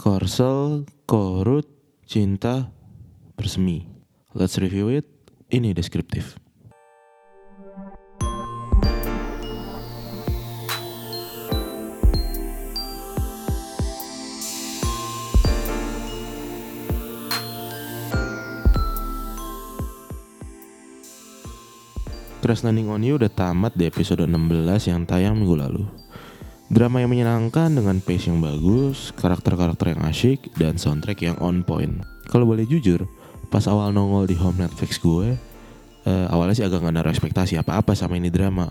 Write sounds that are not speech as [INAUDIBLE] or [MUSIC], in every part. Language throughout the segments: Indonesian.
Korsel, Korut, Cinta, Bersemi. Let's review it. Ini deskriptif. Crash Landing on You udah tamat di episode 16 yang tayang minggu lalu. Drama yang menyenangkan dengan pace yang bagus, karakter-karakter yang asyik, dan soundtrack yang on point. Kalau boleh jujur, pas awal nongol di home Netflix gue, uh, awalnya sih agak gak naruh ekspektasi apa-apa sama ini drama.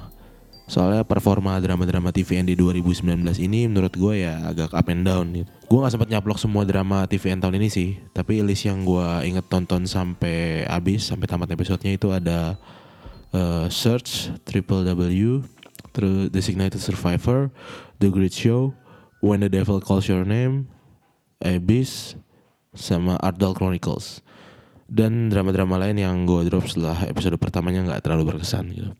Soalnya performa drama-drama TVN di 2019 ini menurut gue ya agak up and down gitu. Gue gak sempat nyaplok semua drama TVN tahun ini sih, tapi list yang gue inget tonton sampai habis, sampai tamat episodenya itu ada uh, Search, Triple W, terus Designated Survivor, The Great Show, When the Devil Calls Your Name, Abyss, sama Ardal Chronicles. Dan drama-drama lain yang gue drop setelah episode pertamanya nggak terlalu berkesan gitu.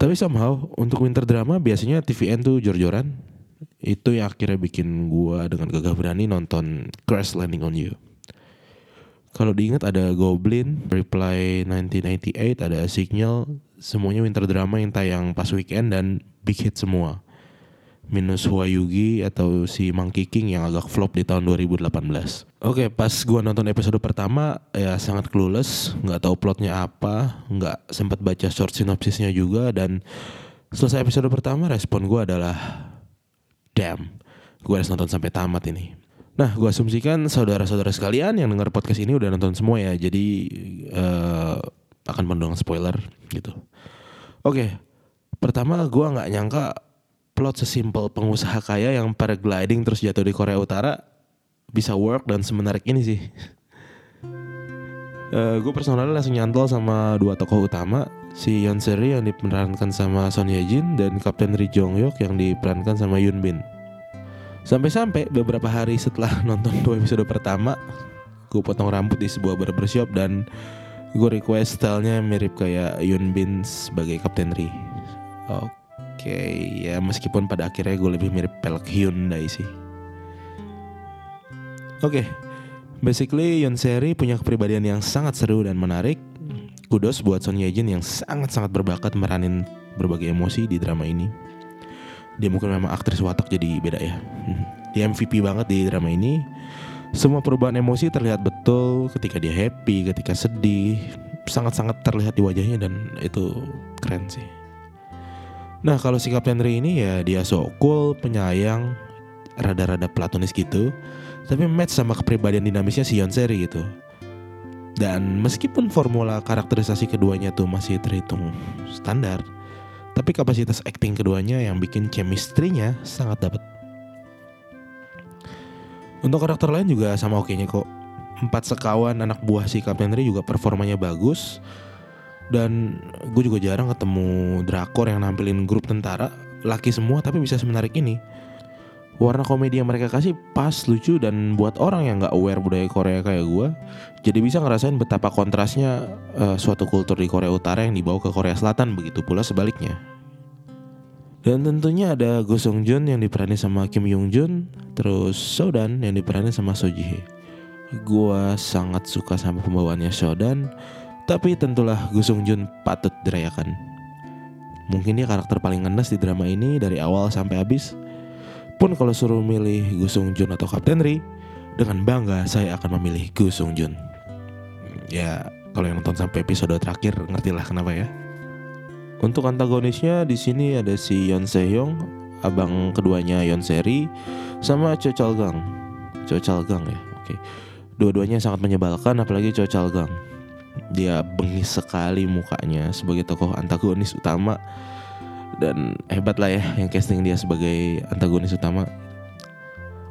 Tapi somehow untuk winter drama biasanya TVN tuh jor-joran. Itu yang akhirnya bikin gue dengan gagah berani nonton Crash Landing on You. Kalau diingat ada Goblin, Reply 1998, ada Signal, semuanya winter drama yang tayang pas weekend dan big hit semua. Minus Huayugi atau si Monkey King yang agak flop di tahun 2018. Oke, pas gua nonton episode pertama ya sangat clueless, nggak tahu plotnya apa, nggak sempat baca short synopsisnya juga dan selesai episode pertama respon gua adalah damn, gua harus nonton sampai tamat ini. Nah, gue asumsikan saudara-saudara sekalian yang dengar podcast ini udah nonton semua ya, jadi uh, akan penuh spoiler gitu. Oke, pertama gue nggak nyangka plot sesimpel pengusaha kaya yang paragliding terus jatuh di Korea Utara bisa work dan semenarik ini sih. [LAUGHS] uh, gue personalnya langsung nyantol sama dua tokoh utama si Yeon Seri yang diperankan sama Son Ye Jin dan Kapten Ri Jong Hyuk yang diperankan sama Yoon Bin. Sampai-sampai beberapa hari setelah [LAUGHS] nonton dua episode pertama, gue potong rambut di sebuah barbershop dan gue request stylenya mirip kayak Yun Bin sebagai Kapten Ri. Oke, okay, ya meskipun pada akhirnya gue lebih mirip pelek Hyundai sih. Oke, okay, basically Yun Seri punya kepribadian yang sangat seru dan menarik. Kudos buat Son Ye Jin yang sangat-sangat berbakat meranin berbagai emosi di drama ini dia mungkin memang aktris watak jadi beda ya. Hmm. dia MVP banget di drama ini. Semua perubahan emosi terlihat betul ketika dia happy ketika sedih. Sangat-sangat terlihat di wajahnya dan itu keren sih. Nah kalau si Kapten Ri ini ya dia so cool penyayang rada-rada platonis gitu. Tapi match sama kepribadian dinamisnya si Yon Seri gitu. Dan meskipun formula karakterisasi keduanya tuh masih terhitung standar tapi kapasitas acting keduanya yang bikin chemistry-nya sangat dapat. Untuk karakter lain juga sama oke-nya kok. Empat sekawan anak buah si Kapten Ri juga performanya bagus. Dan gue juga jarang ketemu drakor yang nampilin grup tentara laki semua tapi bisa semenarik ini. Warna komedi yang mereka kasih pas, lucu dan buat orang yang nggak aware budaya Korea kayak gue, jadi bisa ngerasain betapa kontrasnya uh, suatu kultur di Korea Utara yang dibawa ke Korea Selatan begitu pula sebaliknya. Dan tentunya ada Go Sung Jun yang diperani sama Kim Young Jun, terus Sodan yang diperani sama So Ji Hye. Gua sangat suka sama pembawaannya Sodan, tapi tentulah Go Sung Jun patut dirayakan. Mungkin dia karakter paling ngenes di drama ini dari awal sampai habis. Pun kalau suruh milih Go Sung Jun atau Kapten Ri, dengan bangga saya akan memilih Go Sung Jun. Ya, kalau yang nonton sampai episode terakhir ngertilah kenapa ya. Untuk antagonisnya di sini ada si Yon Sehyong, abang keduanya Yon Seri, sama Cho Chal Gang. Cho Chal Gang ya, oke. Dua-duanya sangat menyebalkan, apalagi Cho Chal Gang. Dia bengis sekali mukanya sebagai tokoh antagonis utama dan hebat lah ya yang casting dia sebagai antagonis utama.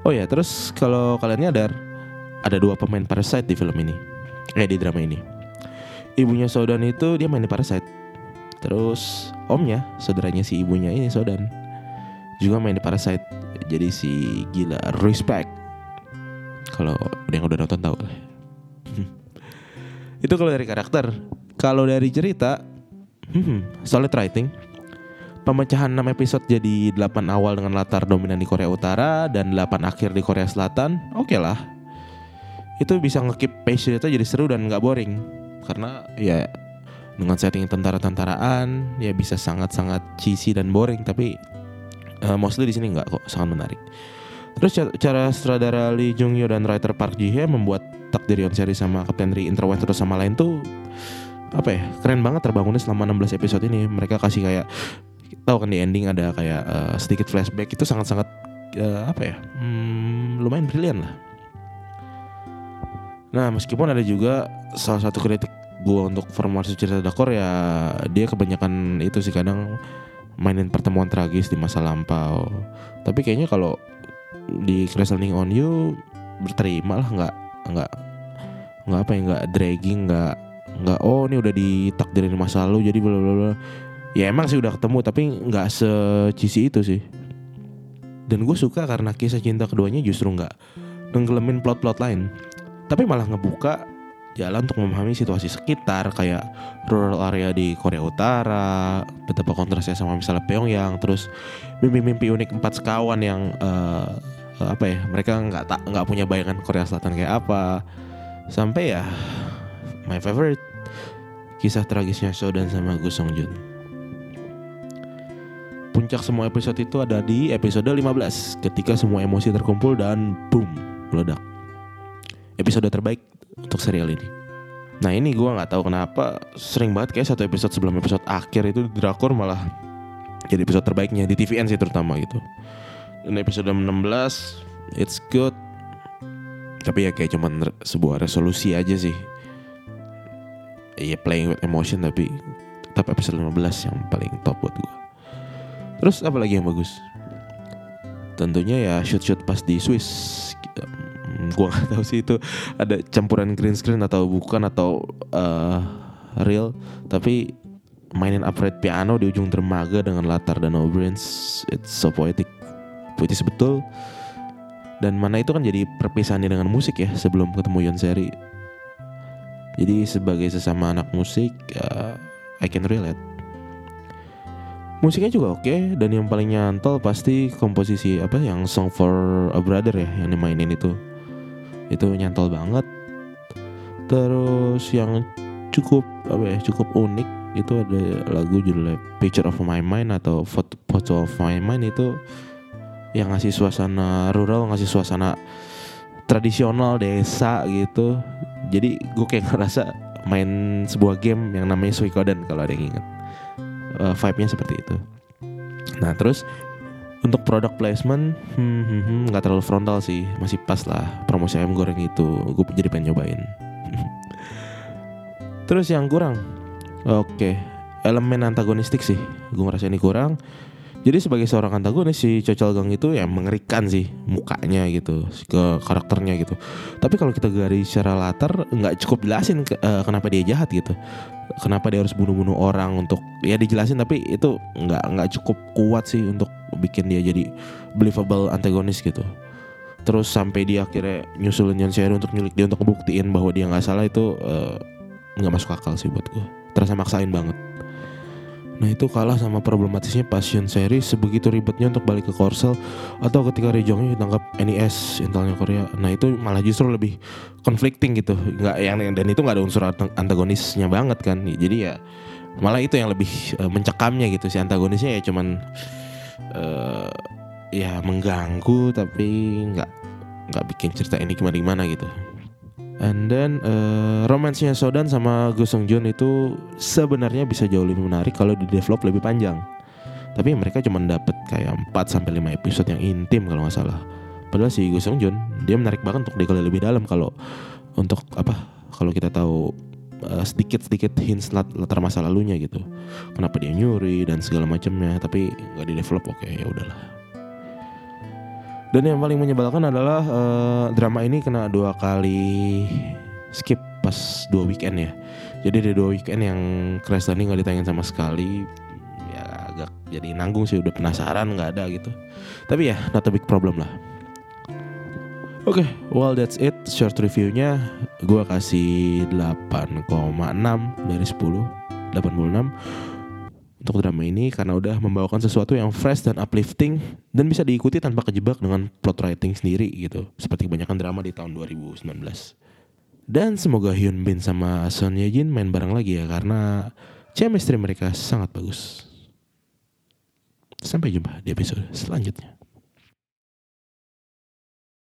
Oh ya, terus kalau kalian nyadar ada dua pemain Parasite di film ini, eh di drama ini. Ibunya Sodan itu dia main di Parasite Terus omnya, saudaranya si ibunya ini Sodan juga main di Parasite. Jadi si gila respect. Kalau yang udah nonton tahu lah. [LAUGHS] Itu kalau dari karakter. Kalau dari cerita, hmm, solid writing. Pemecahan 6 episode jadi 8 awal dengan latar dominan di Korea Utara dan 8 akhir di Korea Selatan, oke okay lah. Itu bisa ngekip pace itu jadi seru dan nggak boring. Karena ya dengan setting tentara-tentaraan ya bisa sangat-sangat cheesy dan boring tapi uh, mostly di sini nggak kok sangat menarik. Terus cara sutradara Lee Jung Yo dan writer Park Ji Hye membuat takdir Yon seri sama Captain Ri Interweb terus sama lain tuh apa ya keren banget terbangunnya selama 16 episode ini mereka kasih kayak tahu kan di ending ada kayak uh, sedikit flashback itu sangat-sangat uh, apa ya hmm, lumayan brilian lah. Nah meskipun ada juga salah satu kritik gue untuk formasi cerita dakor ya dia kebanyakan itu sih kadang mainin pertemuan tragis di masa lampau. Tapi kayaknya kalau di Crash on You berterima lah nggak nggak nggak apa ya nggak dragging nggak nggak oh ini udah ditakdirin masa lalu jadi bla bla bla ya emang sih udah ketemu tapi nggak secisi itu sih. Dan gue suka karena kisah cinta keduanya justru nggak nenggelemin plot-plot lain. Tapi malah ngebuka jalan untuk memahami situasi sekitar kayak rural area di Korea Utara betapa kontrasnya sama misalnya Pyongyang terus mimpi-mimpi unik empat sekawan yang uh, apa ya mereka nggak tak nggak punya bayangan Korea Selatan kayak apa. Sampai ya my favorite kisah tragisnya Shodan sama Gu Song Jun. Puncak semua episode itu ada di episode 15 ketika semua emosi terkumpul dan boom meledak. Episode terbaik untuk serial ini. Nah ini gue nggak tahu kenapa sering banget kayak satu episode sebelum episode akhir itu drakor malah jadi episode terbaiknya di TVN sih terutama gitu. Dan episode 16 it's good tapi ya kayak cuman sebuah resolusi aja sih ya playing with emotion tapi tetap episode 15 yang paling top buat gue terus apa lagi yang bagus? Tentunya ya shoot shoot pas di Swiss. Hmm, gue nggak tahu sih itu ada campuran green screen atau bukan atau uh, real tapi mainin upright piano di ujung dermaga dengan latar dan Brains it's so poetic. Puitis betul. Dan mana itu kan jadi perpisahannya dengan musik ya sebelum ketemu Yon Seri. Jadi sebagai sesama anak musik, uh, I can relate. Musiknya juga oke okay, dan yang paling nyantol pasti komposisi apa yang Song for a Brother ya yang dimainin itu. Itu nyantol banget. Terus yang cukup apa ya cukup unik itu ada lagu judulnya Picture of My Mind atau Photo of My Mind itu yang ngasih suasana rural, ngasih suasana tradisional desa gitu jadi gue kayak ngerasa main sebuah game yang namanya Suikoden kalau ada yang inget uh, vibe-nya seperti itu. Nah terus untuk produk placement hmm, hmm, hmm, nggak hmm, terlalu frontal sih. Masih pas lah promosi ayam goreng itu. Gue jadi pengen nyobain. [LAUGHS] Terus yang kurang? Oke okay. elemen antagonistik sih. Gue ngerasa ini kurang jadi sebagai seorang antagonis si Chochol Gang itu ya mengerikan sih mukanya gitu ke karakternya gitu. Tapi kalau kita garis secara latar nggak cukup jelasin ke, uh, kenapa dia jahat gitu. Kenapa dia harus bunuh-bunuh orang untuk ya dijelasin tapi itu nggak nggak cukup kuat sih untuk bikin dia jadi believable antagonis gitu. Terus sampai dia akhirnya nyusulin Yon untuk nyulik dia untuk ngebuktiin bahwa dia nggak salah itu eh, nggak uh, masuk akal sih buat gue. Terasa maksain banget. Nah itu kalah sama problematisnya passion seri sebegitu ribetnya untuk balik ke Korsel atau ketika Rejongnya ditangkap NIS Intelnya Korea. Nah itu malah justru lebih conflicting gitu, nggak yang dan itu nggak ada unsur antagonisnya banget kan. Jadi ya malah itu yang lebih uh, mencekamnya gitu si antagonisnya ya cuman uh, ya mengganggu tapi nggak nggak bikin cerita ini gimana gimana gitu. And then uh, romansnya Sodan sama Go Joon itu sebenarnya bisa jauh lebih menarik kalau di develop lebih panjang. Tapi mereka cuma dapat kayak 4 sampai 5 episode yang intim kalau nggak salah. Padahal si Go Joon dia menarik banget untuk digali lebih dalam kalau untuk apa? Kalau kita tahu uh, sedikit-sedikit hints lat latar masa lalunya gitu. Kenapa dia nyuri dan segala macamnya, tapi nggak di develop oke okay, ya udahlah. Dan yang paling menyebalkan adalah uh, drama ini kena dua kali skip pas dua weekend ya. Jadi di dua weekend yang Crash Landing nggak ditayangin sama sekali. Ya agak jadi nanggung sih udah penasaran nggak ada gitu. Tapi ya not a big problem lah. Oke, okay, well that's it short reviewnya gue kasih 8,6 dari 10 86 untuk drama ini karena udah membawakan sesuatu yang fresh dan uplifting dan bisa diikuti tanpa kejebak dengan plot writing sendiri gitu. Seperti kebanyakan drama di tahun 2019 dan semoga Hyun Bin sama Son Ye Jin main bareng lagi ya karena chemistry mereka sangat bagus. Sampai jumpa di episode selanjutnya